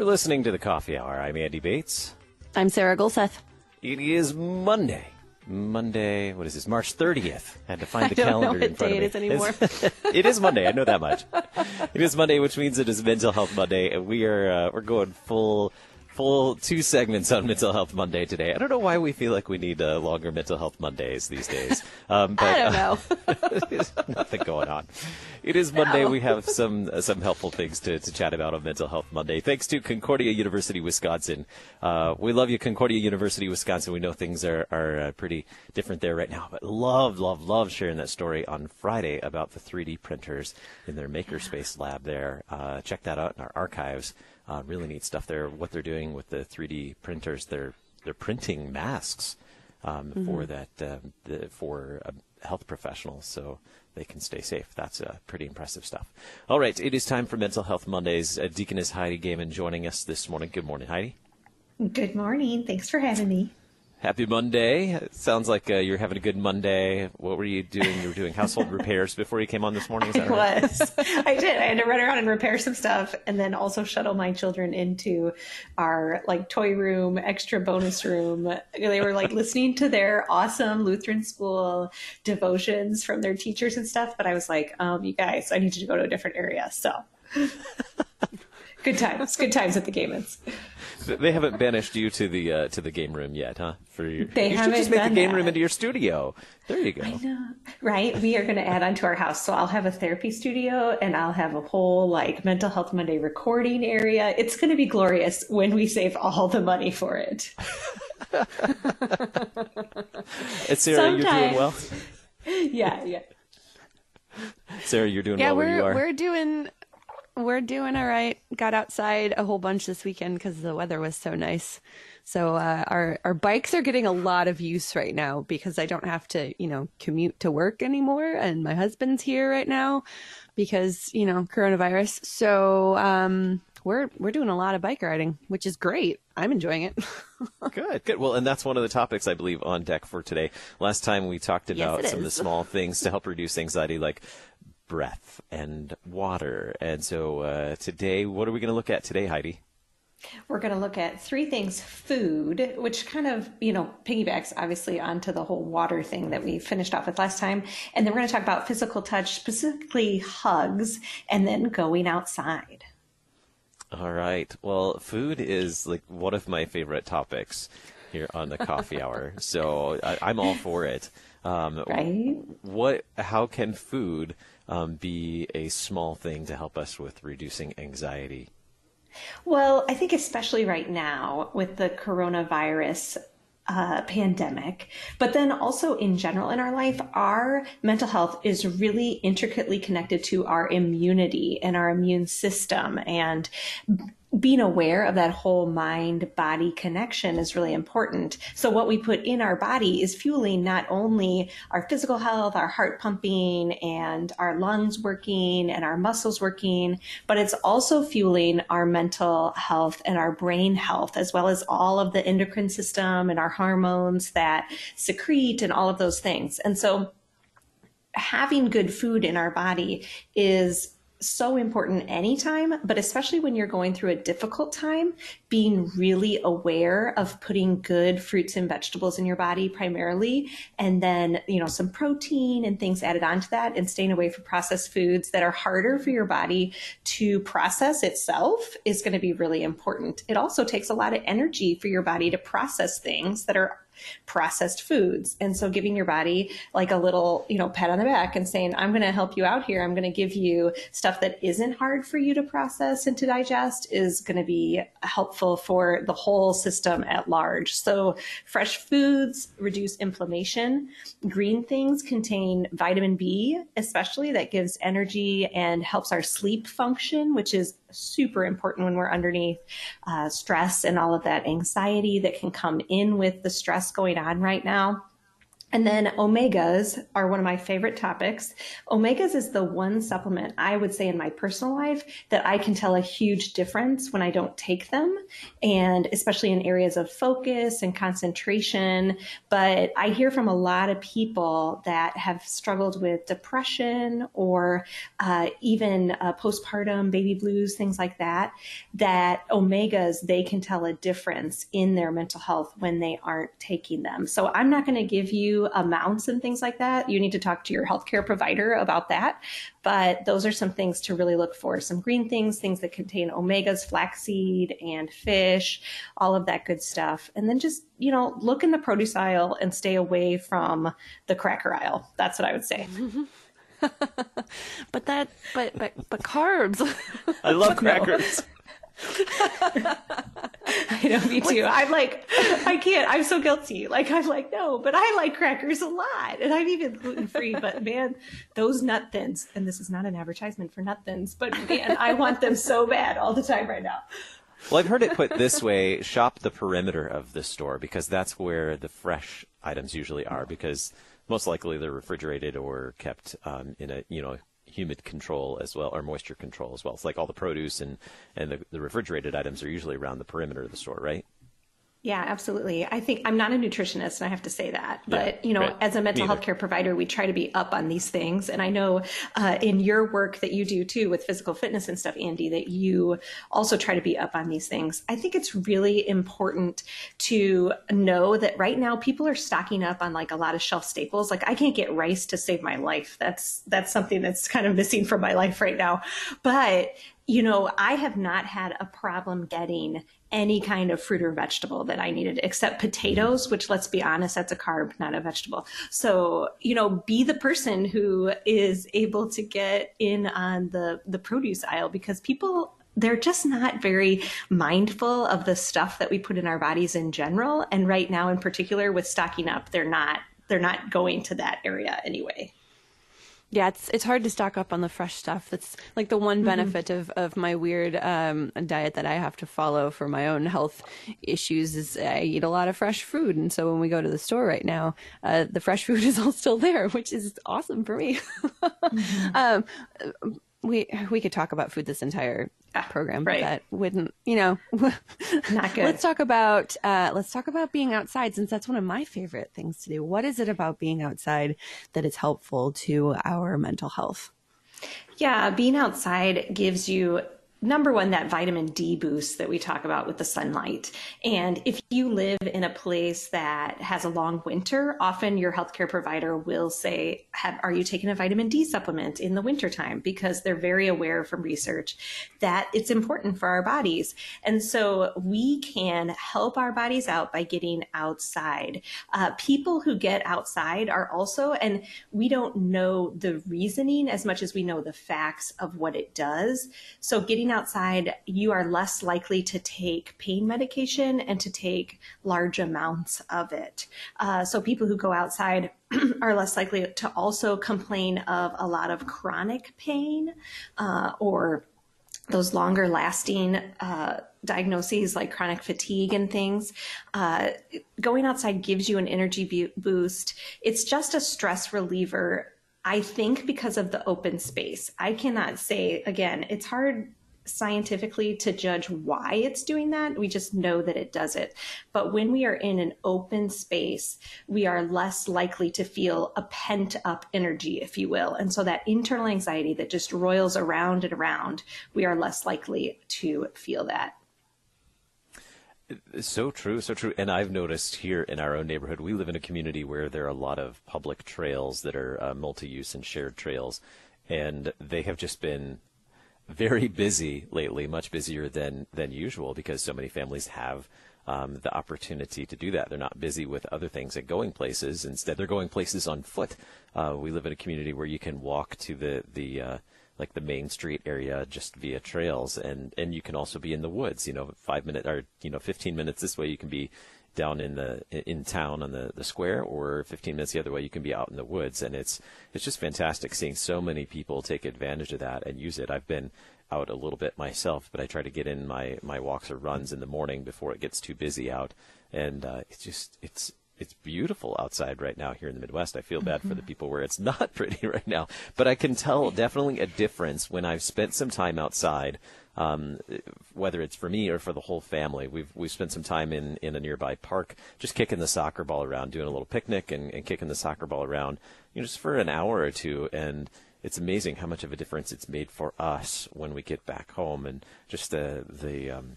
You're listening to the Coffee Hour. I'm Andy Bates. I'm Sarah Gulseth. It is Monday. Monday, what is this? March 30th. I had to find the I don't know calendar in front of me. is anymore. It is Monday. I know that much. It is Monday, which means it is Mental Health Monday, and we are uh, we're going full full two segments on Mental Health Monday today. I don't know why we feel like we need uh, longer Mental Health Mondays these days. Um, but, I don't know. There's nothing going on. It is Monday. We have some uh, some helpful things to, to chat about on Mental Health Monday. Thanks to Concordia University, Wisconsin. Uh, we love you, Concordia University, Wisconsin. We know things are are uh, pretty different there right now, but love, love, love sharing that story on Friday about the 3D printers in their makerspace lab there. Uh, check that out in our archives. Uh, really neat stuff there. What they're doing with the 3D printers, they're they're printing masks um, for that um, the, for uh, health professionals, so they can stay safe. That's uh, pretty impressive stuff. All right, it is time for Mental Health Mondays. Uh, Deaconess Heidi Goehmann joining us this morning. Good morning, Heidi. Good morning. Thanks for having me. Happy Monday. It sounds like uh, you're having a good Monday. What were you doing? You were doing household repairs before you came on this morning. Is that I right? was. I did. I had to run around and repair some stuff and then also shuttle my children into our like toy room, extra bonus room. They were like listening to their awesome Lutheran school devotions from their teachers and stuff. But I was like, um, you guys, I need you to go to a different area. So good times. Good times at the Goehmanns. They haven't banished you to the uh, to the game room yet, huh? For your, They you should haven't just make the game that. room into your studio. There you go. I know, Right. We are going to add on to our house. So I'll have a therapy studio and I'll have a whole like mental health Monday recording area. It's going to be glorious when we save all the money for it. And Sarah, you're doing well. Yeah. Yeah. Sarah, you're doing yeah, well where you we're are. we're doing we're doing all right. Got outside a whole bunch this weekend because the weather was so nice. So uh, our our bikes are getting a lot of use right now because I don't have to you know commute to work anymore, and my husband's here right now because you know coronavirus. So um, we're we're doing a lot of bike riding, which is great. I'm enjoying it. Good, good. Well, and that's one of the topics I believe on deck for today. Last time we talked about it some of the small things to help reduce anxiety, like breath and water. And so uh, today, what are we going to look at today, Heidi? We're going to look at three things food, which kind of, you know, piggybacks obviously onto the whole water thing that we finished off with last time. And then we're going to talk about physical touch, specifically hugs, and then going outside. All right. Well, food is like one of my favorite topics here on the coffee hour. So I, I'm all for it. Um, Right? What? How can food um, be a small thing to help us with reducing anxiety? Well, I think especially right now with the coronavirus uh, pandemic, but then also in general in our life, our mental health is really intricately connected to our immunity and our immune system. And being aware of that whole mind body connection is really important. So, what we put in our body is fueling not only our physical health, our heart pumping, and our lungs working, and our muscles working, but it's also fueling our mental health and our brain health, as well as all of the endocrine system and our hormones that secrete and all of those things. And so, having good food in our body is so important anytime, but especially when you're going through a difficult time, being really aware of putting good fruits and vegetables in your body primarily, and then, you know, some protein and things added onto that, and staying away from processed foods that are harder for your body to process itself is going to be really important. It also takes a lot of energy for your body to process things that are processed foods. And so giving your body like a little, you know, pat on the back and saying, I'm going to help you out here. I'm going to give you stuff that isn't hard for you to process and to digest is going to be helpful for the whole system at large. So fresh foods reduce inflammation. Green things contain vitamin B, especially that gives energy and helps our sleep function, which is super important when we're underneath uh, stress and all of that anxiety that can come in with the stress going on right now. And then omegas are one of my favorite topics. Omegas is the one supplement I would say in my personal life that I can tell a huge difference when I don't take them, and especially in areas of focus and concentration. But I hear from a lot of people that have struggled with depression or uh, even uh, postpartum baby blues, things like that, that omegas, they can tell a difference in their mental health when they aren't taking them. So I'm not going to give you amounts and things like that, you need to talk to your healthcare provider about that. But those are some things to really look for. Some green things, things that contain omegas, flaxseed and fish, all of that good stuff. And then just, you know, look in the produce aisle and stay away from the cracker aisle. That's what I would say. but that, but, but, but carbs. I love crackers. I know, me too. I'm like, I can't. I'm so guilty. Like, I'm like, no, but I like crackers a lot, and I'm even gluten free. But man, those nut thins, and this is not an advertisement for nut thins, but man, I want them so bad all the time right now. Well, I've heard it put this way: shop the perimeter of the store because that's where the fresh items usually are. Because most likely they're refrigerated or kept um, in a you know humid control as well, or moisture control as well. It's like all the produce and, and the, the refrigerated items are usually around the perimeter of the store, right? Yeah, absolutely. I think I'm not a nutritionist and I have to say that. But, yeah, you know, right. as a mental health care provider, we try to be up on these things. And I know uh, in your work that you do too with physical fitness and stuff, Andy, that you also try to be up on these things. I think it's really important to know that right now people are stocking up on like a lot of shelf staples. Like I can't get rice to save my life. That's that's something that's kind of missing from my life right now. But you know, I have not had a problem getting any kind of fruit or vegetable that I needed, except potatoes, which let's be honest, that's a carb, not a vegetable. So, you know, be the person who is able to get in on the, the produce aisle because people they're just not very mindful of the stuff that we put in our bodies in general and right now in particular with stocking up they're not they're not going to that area anyway yeah, it's it's hard to stock up on the fresh stuff. That's like the one mm-hmm. benefit mm-hmm. of, of my weird um, diet that I have to follow for my own health issues is I eat a lot of fresh food, and so when we go to the store right now, uh, the fresh food is all still there, which is awesome for me. mm-hmm. um, we we could talk about food this entire program, right. but that wouldn't, you know, not good. let's talk about uh, let's talk about being outside, since that's one of my favorite things to do. What is it about being outside that is helpful to our mental health? Yeah, being outside gives you number one, that vitamin D boost that we talk about with the sunlight. And if you live in a place that has a long winter, often your healthcare provider will say, Are you taking a vitamin D supplement in the wintertime? Because they're very aware from research that it's important for our bodies. And so we can help our bodies out by getting outside. Uh, people who get outside are also, and we don't know the reasoning as much as we know the facts of what it does. So getting outside, you are less likely to take pain medication and to take large amounts of it. Uh, so people who go outside are less likely to also complain of a lot of chronic pain uh, or those longer lasting uh, diagnoses like chronic fatigue and things. Uh, going outside gives you an energy boost. It's just a stress reliever. I think because of the open space. I cannot say, again, it's hard scientifically to judge why it's doing that. We just know that it does it. But when we are in an open space, we are less likely to feel a pent up energy, if you will. And so that internal anxiety that just roils around and around, we are less likely to feel that. So true, so true. And I've noticed here in our own neighborhood, we live in a community where there are a lot of public trails that are uh, multi use and shared trails. And they have just been very busy lately, much busier than than usual because so many families have um, the opportunity to do that. They're not busy with other things and going places. Instead, they're going places on foot. Uh, we live in a community where you can walk to the the uh, like the main street area just via trails, and and you can also be in the woods. You know, five minute or you know, fifteen minutes this way, you can be down in the in town on the, the square or 15 minutes the other way you can be out in the woods and it's it's just fantastic seeing so many people take advantage of that and use it i've been out a little bit myself but i try to get in my my walks or runs in the morning before it gets too busy out and uh, it's just it's it's beautiful outside right now here in the Midwest. I feel bad mm-hmm. for the people where it's not pretty right now, but I can tell definitely a difference when I've spent some time outside. Um, whether it's for me or for the whole family, we've we've spent some time in, in a nearby park, just kicking the soccer ball around, doing a little picnic and, and kicking the soccer ball around, you know, just for an hour or two, and it's amazing how much of a difference it's made for us when we get back home, and just the the um,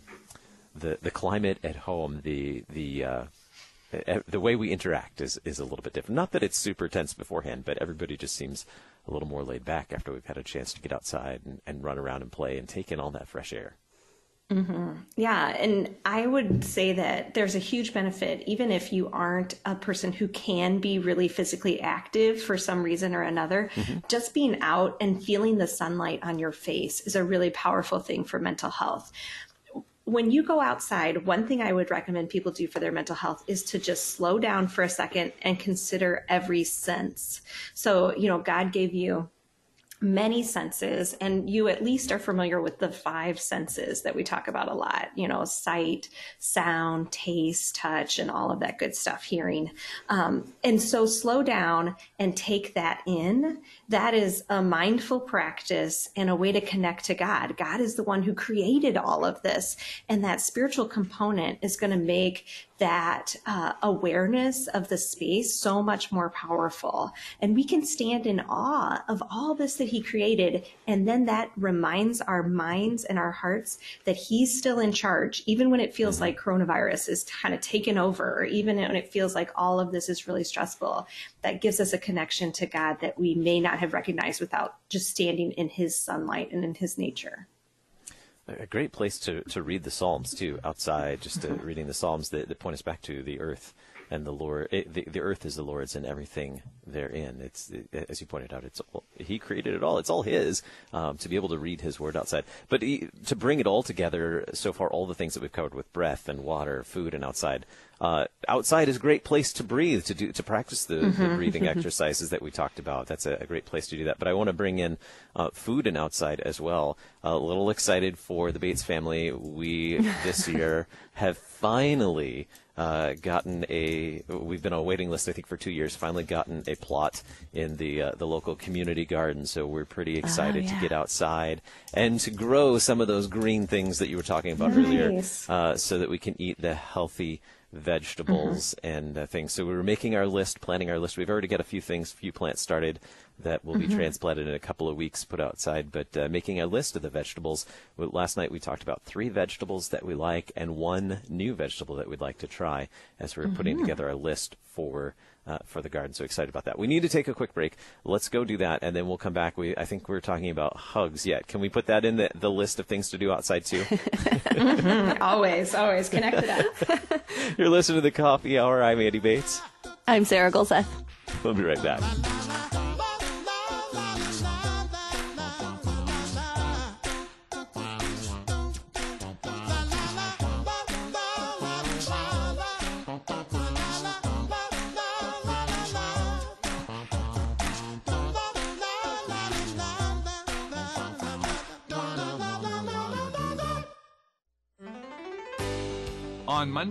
the the climate at home, the the uh, the way we interact is is a little bit different. Not that it's super tense beforehand, but everybody just seems a little more laid back after we've had a chance to get outside and, and run around and play and take in all that fresh air. Mm-hmm. Yeah, and I would say that there's a huge benefit, even if you aren't a person who can be really physically active for some reason or another. Mm-hmm. Just being out and feeling the sunlight on your face is a really powerful thing for mental health when you go outside, one thing I would recommend people do for their mental health is to just slow down for a second and consider every sense. So, you know, God gave you many senses and you at least are familiar with the five senses that we talk about a lot you know sight sound taste touch and all of that good stuff hearing. Um, and so slow down and take that in. That is a mindful practice and a way to connect to god. God is the one who created all of this and that spiritual component is going to make that uh, awareness of the space so much more powerful. And we can stand in awe of all this that he created. And then that reminds our minds and our hearts that he's still in charge, even when it feels like coronavirus is kind of taken over, or even when it feels like all of this is really stressful. That gives us a connection to God that we may not have recognized without just standing in his sunlight and in his nature a great place to, to read the Psalms too, outside, just uh, reading the Psalms that, that point us back to the earth and the Lord. It, the, the earth is the Lord's and everything therein. It's it, as you pointed out, it's all, He created it all. It's all His. Um, to be able to read His Word outside, but he, to bring it all together so far, all the things that we've covered with breath and water, food, and outside. Uh, outside is a great place to breathe, to do, to practice the, mm-hmm. the breathing exercises that we talked about. That's a, a, great place to do that. But I want to bring in uh, food and outside as well. a little excited for the Bates family. We this year have finally uh, gotten a. We've been on a waiting list, I think, for two years. Finally, gotten a plot in the uh, the local community garden. So we're pretty oh, excited oh, yeah. to get outside and to grow some of those green things that you were talking about nice. earlier, uh, so that we can eat the healthy vegetables mm-hmm. and uh, things. So we were making our list, planning our list. We've already got a few things, a few plants started that will be mm-hmm. transplanted in a couple of weeks, put outside. But uh, making a list of the vegetables. Last night we talked about three vegetables that we like and one new vegetable that we'd like to try as we are mm-hmm. putting together our list for. Uh, for the garden, so excited about that. We need to take a quick break. Let's go do that, and then we'll come back. We, I think we're talking about hugs yet. Can we put that in the, the list of things to do outside too? mm-hmm. Always, always connect to that. You're listening to the Coffee Hour. I'm Andy Bates. I'm Sarah Gulseth. We'll be right back.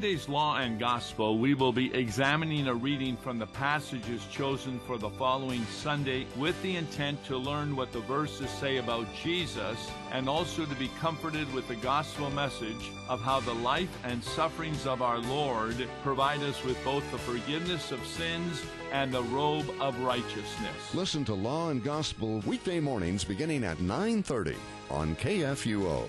Monday's Law and Gospel, we will be examining a reading from the passages chosen for the following Sunday with the intent to learn what the verses say about Jesus and also to be comforted with the gospel message of how the life and sufferings of our Lord provide us with both the forgiveness of sins and the robe of righteousness. Listen to Law and Gospel weekday mornings beginning at 9:30 on KFUO.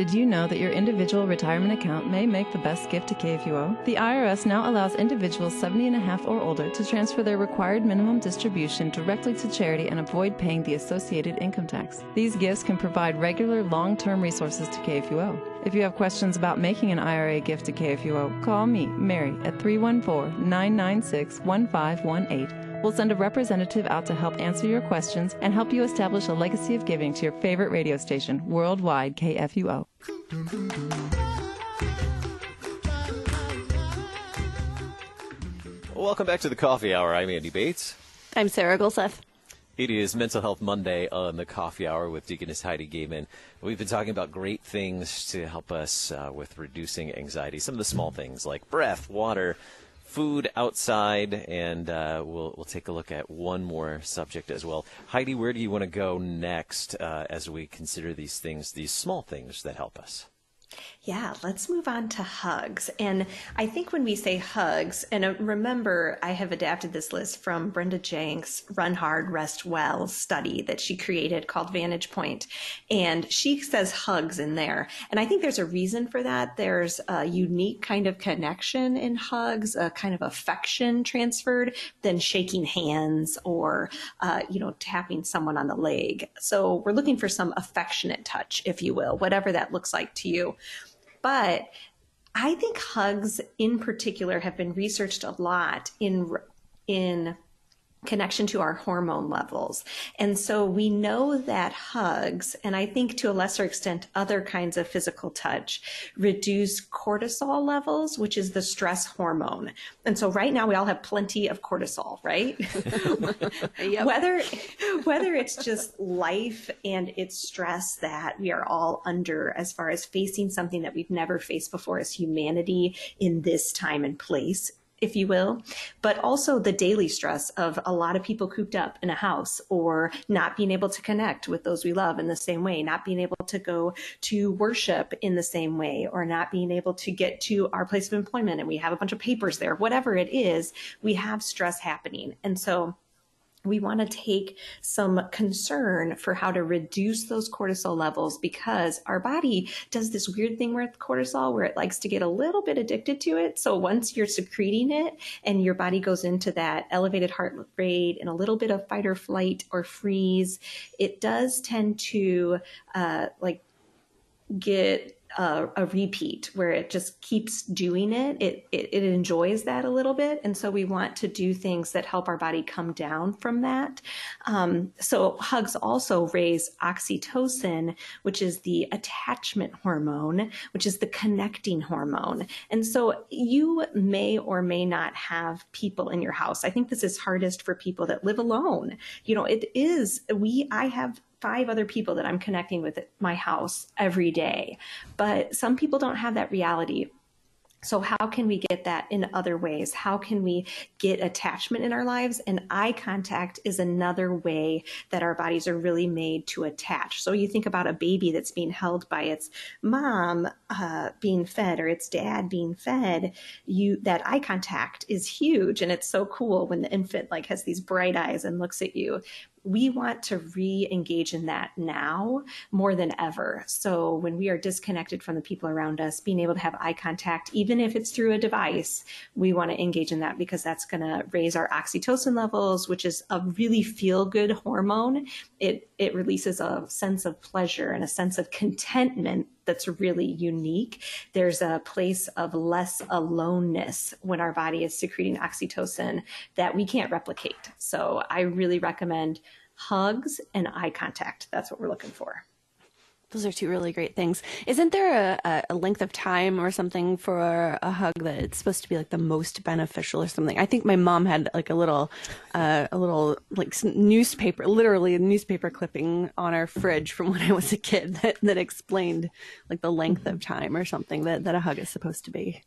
Did you know that your individual retirement account may make the best gift to KFUO? The IRS now allows individuals 70 and a half or older to transfer their required minimum distribution directly to charity and avoid paying the associated income tax. These gifts can provide regular long-term resources to KFUO. If you have questions about making an IRA gift to KFUO, call me, Mary, at 314 996 1518 We'll send a representative out to help answer your questions and help you establish a legacy of giving to your favorite radio station, worldwide KFUO. Welcome back to the Coffee Hour. I'm Andy Bates. I'm Sarah Gulseth. It is Mental Health Monday on the Coffee Hour with Deaconess Heidi Goehmann. We've been talking about great things to help us uh, with reducing anxiety. Some of the small things like breath, water, food outside, and uh, we'll we'll take a look at one more subject as well. Heidi, where do you want to go next uh, as we consider these things, these small things that help us? Yeah, let's move on to hugs. And I think when we say hugs, and uh, remember, I have adapted this list from Brenda Jenks' Run Hard, Rest Well study that she created called Vantage Point. And she says hugs in there. And I think there's a reason for that. There's a unique kind of connection in hugs, a kind of affection transferred than shaking hands or, uh, you know, tapping someone on the leg. So we're looking for some affectionate touch, if you will, whatever that looks like to you. But I think hugs in particular have been researched a lot in in connection to our hormone levels. And so we know that hugs, and I think to a lesser extent, other kinds of physical touch reduce cortisol levels, which is the stress hormone. And so right now we all have plenty of cortisol, right? yep. Whether, whether it's just life and it's stress that we are all under as far as facing something that we've never faced before as humanity in this time and place if you will, but also the daily stress of a lot of people cooped up in a house or not being able to connect with those we love in the same way, not being able to go to worship in the same way, or not being able to get to our place of employment and we have a bunch of papers there. Whatever it is, we have stress happening. And so we want to take some concern for how to reduce those cortisol levels because our body does this weird thing with cortisol where it likes to get a little bit addicted to it. So once you're secreting it and your body goes into that elevated heart rate and a little bit of fight or flight or freeze, it does tend to uh, like get a, a, repeat where it just keeps doing it. It, it. it enjoys that a little bit. And so we want to do things that help our body come down from that. Um, so hugs also raise oxytocin, which is the attachment hormone, which is the connecting hormone. And so you may or may not have people in your house. I think this is hardest for people that live alone. You know, it is, we, I have five other people that I'm connecting with at my house every day. But some people don't have that reality. So, how can we get that in other ways? How can we get attachment in our lives? And eye contact is another way that our bodies are really made to attach. So, you think about a baby that's being held by its mom uh, being fed or its dad being fed. You that eye contact is huge, and it's so cool when the infant like has these bright eyes and looks at you we want to re engage in that now more than ever. So, when we are disconnected from the people around us, being able to have eye contact, even if it's through a device, we want to engage in that because that's going to raise our oxytocin levels, which is a really feel good hormone. It, it releases a sense of pleasure and a sense of contentment that's really unique. There's a place of less aloneness when our body is secreting oxytocin that we can't replicate. So I really recommend hugs and eye contact. That's what we're looking for. Those are two really great things. Isn't there a, a, length of time or something for a hug that it's supposed to be like the most beneficial or something? I think my mom had like a little, uh, a little like newspaper, literally a newspaper clipping on our fridge from when I was a kid that, that explained like the length of time or something that, that a hug is supposed to be.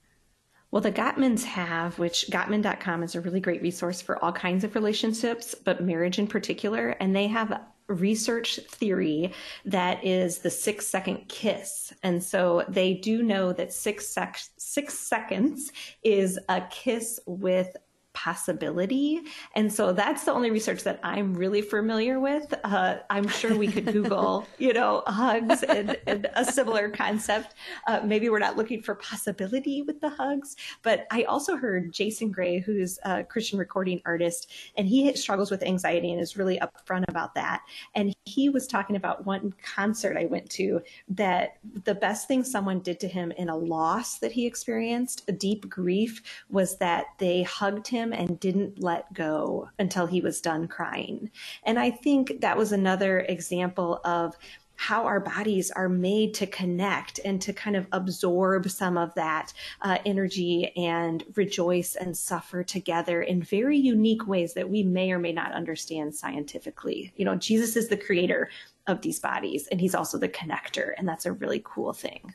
Well, the Gottmans have, which Gottman.com is a really great resource for all kinds of relationships, but marriage in particular. And they have research theory that is the six second kiss. And so they do know that six, sec- six seconds is a kiss with possibility. And so that's the only research that I'm really familiar with. Uh, I'm sure we could Google, you know, hugs and, and a similar concept. Uh, maybe we're not looking for possibility with the hugs, but I also heard Jason Gray, who's a Christian recording artist, and he struggles with anxiety and is really upfront about that. And he was talking about one concert I went to that the best thing someone did to him in a loss that he experienced, a deep grief, was that they hugged him and didn't let go until he was done crying. And I think that was another example of how our bodies are made to connect and to kind of absorb some of that uh, energy and rejoice and suffer together in very unique ways that we may or may not understand scientifically. You know, Jesus is the creator of these bodies and he's also the connector, and that's a really cool thing.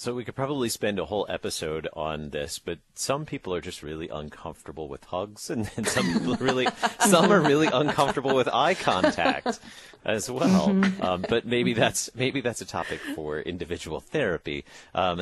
So we could probably spend a whole episode on this, but some people are just really uncomfortable with hugs, and, and some people really, some are really uncomfortable with eye contact as well. Mm-hmm. Um, but maybe that's maybe that's a topic for individual therapy um,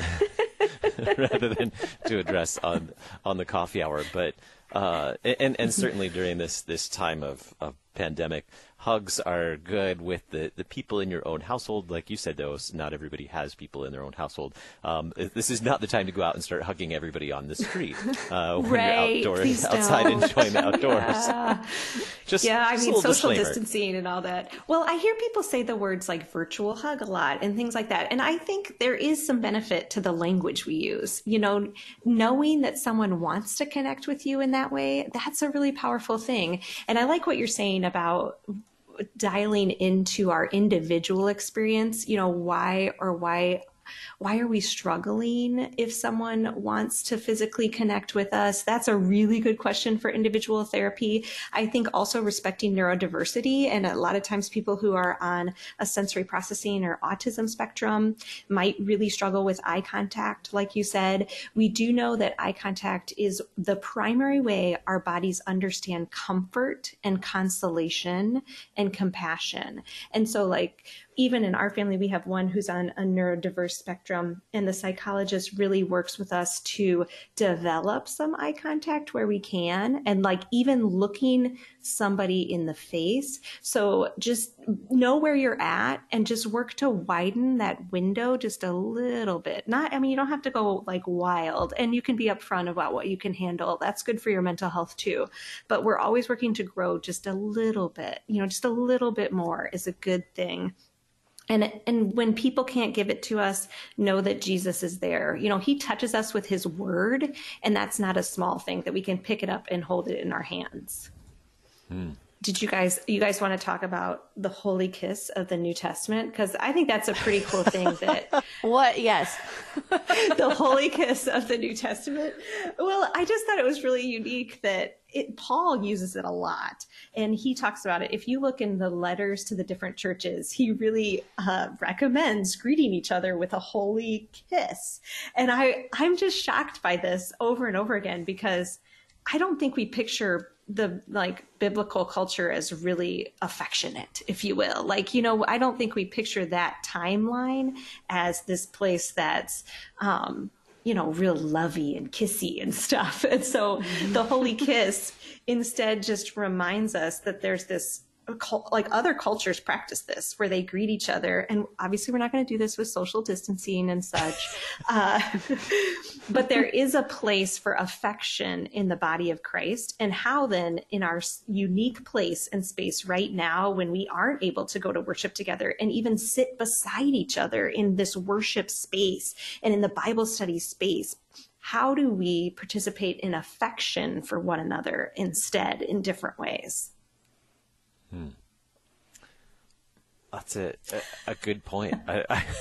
rather than to address on on the coffee hour. But uh, and and certainly during this this time of, of pandemic, hugs are good with the, the people in your own household. Like you said, though, not everybody has people in their own household. Um, this is not the time to go out and start hugging everybody on the street uh, when right. you're outdoors, outside enjoying the outdoors. yeah. Just, yeah, I mean, social disclaimer. distancing and all that. Well, I hear people say the words like virtual hug a lot and things like that. And I think there is some benefit to the language we use. You know, knowing that someone wants to connect with you in that way, that's a really powerful thing. And I like what you're saying about dialing into our individual experience, you know, why or why why are we struggling if someone wants to physically connect with us? That's a really good question for individual therapy. I think also respecting neurodiversity and a lot of times people who are on a sensory processing or autism spectrum might really struggle with eye contact. Like you said, we do know that eye contact is the primary way our bodies understand comfort and consolation and compassion. And so like even in our family, we have one who's on a neurodiverse spectrum, and the psychologist really works with us to develop some eye contact where we can, and like even looking somebody in the face. So just know where you're at and just work to widen that window just a little bit. Not, I mean, you don't have to go like wild, and you can be upfront about what you can handle. That's good for your mental health too. But we're always working to grow just a little bit, you know, just a little bit more is a good thing and and when people can't give it to us know that jesus is there. You know he touches us with his word and that's not a small thing that we can pick it up and hold it in our hands. Hmm. did you guys you guys want to talk about the holy kiss of the new testament? Because i think that's a pretty cool thing that what? Yes. the holy kiss of the new testament. Well i just thought it was really unique that it, Paul uses it a lot, and he talks about it. If you look in the letters to the different churches, he really uh, recommends greeting each other with a holy kiss. And I, I'm just shocked by this over and over again because I don't think we picture the like biblical culture as really affectionate, if you will. Like, you know, I don't think we picture that timeline as this place that's um, you know, real lovey and kissy and stuff. And so the holy kiss instead just reminds us that there's this like other cultures practice this where they greet each other and obviously we're not going to do this with social distancing and such uh, but there is a place for affection in the body of christ and how then in our unique place and space right now when we aren't able to go to worship together and even sit beside each other in this worship space and in the bible study space how do we participate in affection for one another instead in different ways Hmm. That's a, a, a good point. I, I...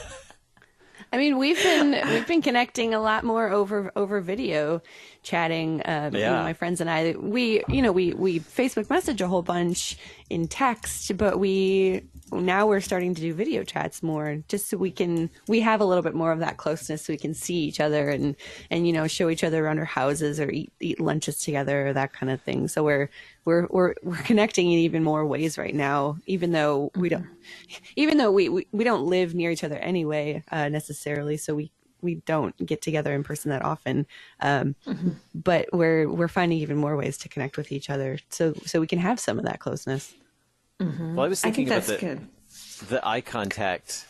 I mean, we've been we've been connecting a lot more over over video, chatting. Uh, yeah. You know, my friends and I, we you know we we Facebook message a whole bunch in text, but we now we're starting to do video chats more just so we can we have a little bit more of that closeness so we can see each other and and you know show each other around our houses or eat eat lunches together or that kind of thing so we're we're we're we're connecting in even more ways right now even though we don't even though we we, we don't live near each other anyway uh, necessarily so we we don't get together in person that often. Um, mm-hmm. But we're we're finding even more ways to connect with each other, so so we can have some of that closeness. Mm-hmm. Well, I was thinking I about the, good. the eye contact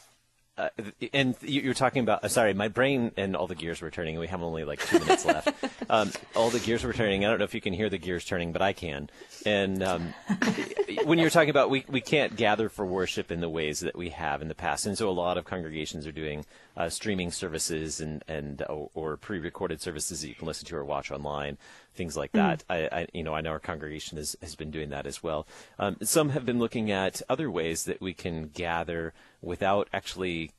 uh, and you, are talking about. Uh, sorry, my brain and all the gears were turning. We have only like two minutes left. Um, all the gears were turning. I don't know if you can hear the gears turning, but I can. And um, when you're talking about we we can't gather for worship in the ways that we have in the past, and so a lot of congregations are doing uh, streaming services and and or, or, pre-recorded services that you can listen to or watch online, things like that. Mm. I, I, you know I know our congregation has has been doing that as well. Um, some have been looking at other ways that we can gather without actually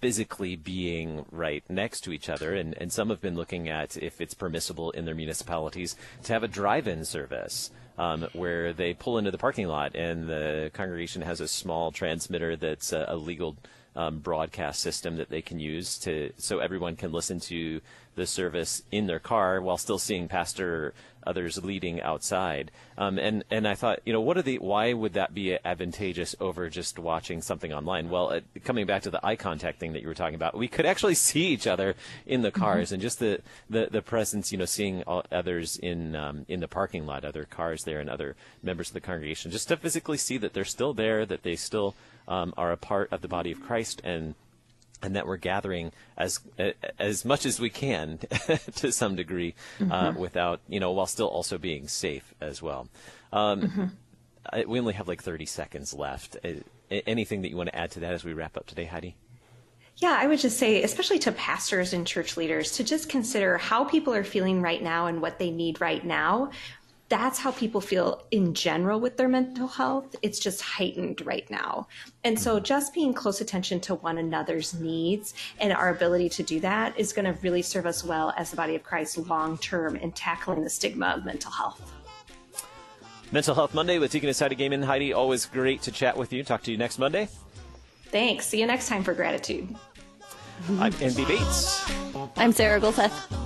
physically being right next to each other. And, and some have been looking at if it's permissible in their municipalities to have a drive in service. Um, where they pull into the parking lot and the congregation has a small transmitter that's a, a legal um, broadcast system that they can use to so everyone can listen to the service in their car while still seeing pastor others leading outside. Um, and and I thought, you know, what are the why would that be advantageous over just watching something online? Well, uh, coming back to the eye contact thing that you were talking about, we could actually see each other in the cars, mm-hmm. and just the, the the presence, you know, seeing others in um, in the parking lot, other cars there, and other members of the congregation, just to physically see that they're still there, that they still um, are a part of the body of Christ and and that we're gathering as as much as we can to some degree uh, mm-hmm. uh, without you know while still also being safe as well. Um, mm-hmm. I, we only have like 30 seconds left. Uh, anything that you want to add to that as we wrap up today, Heidi? Yeah, I would just say, especially to pastors and church leaders, to just consider how people are feeling right now and what they need right now that's how people feel in general with their mental health. It's just heightened right now. And so mm-hmm. just being close attention to one another's needs and our ability to do that is going to really serve us well as the body of Christ long term in tackling the stigma of mental health. Mental Health Monday with Deaconess Heidi Goehmann. Heidi, always great to chat with you. Talk to you next Monday. Thanks. See you next time for gratitude. I'm Andy Bates. I'm Sarah Gulseth.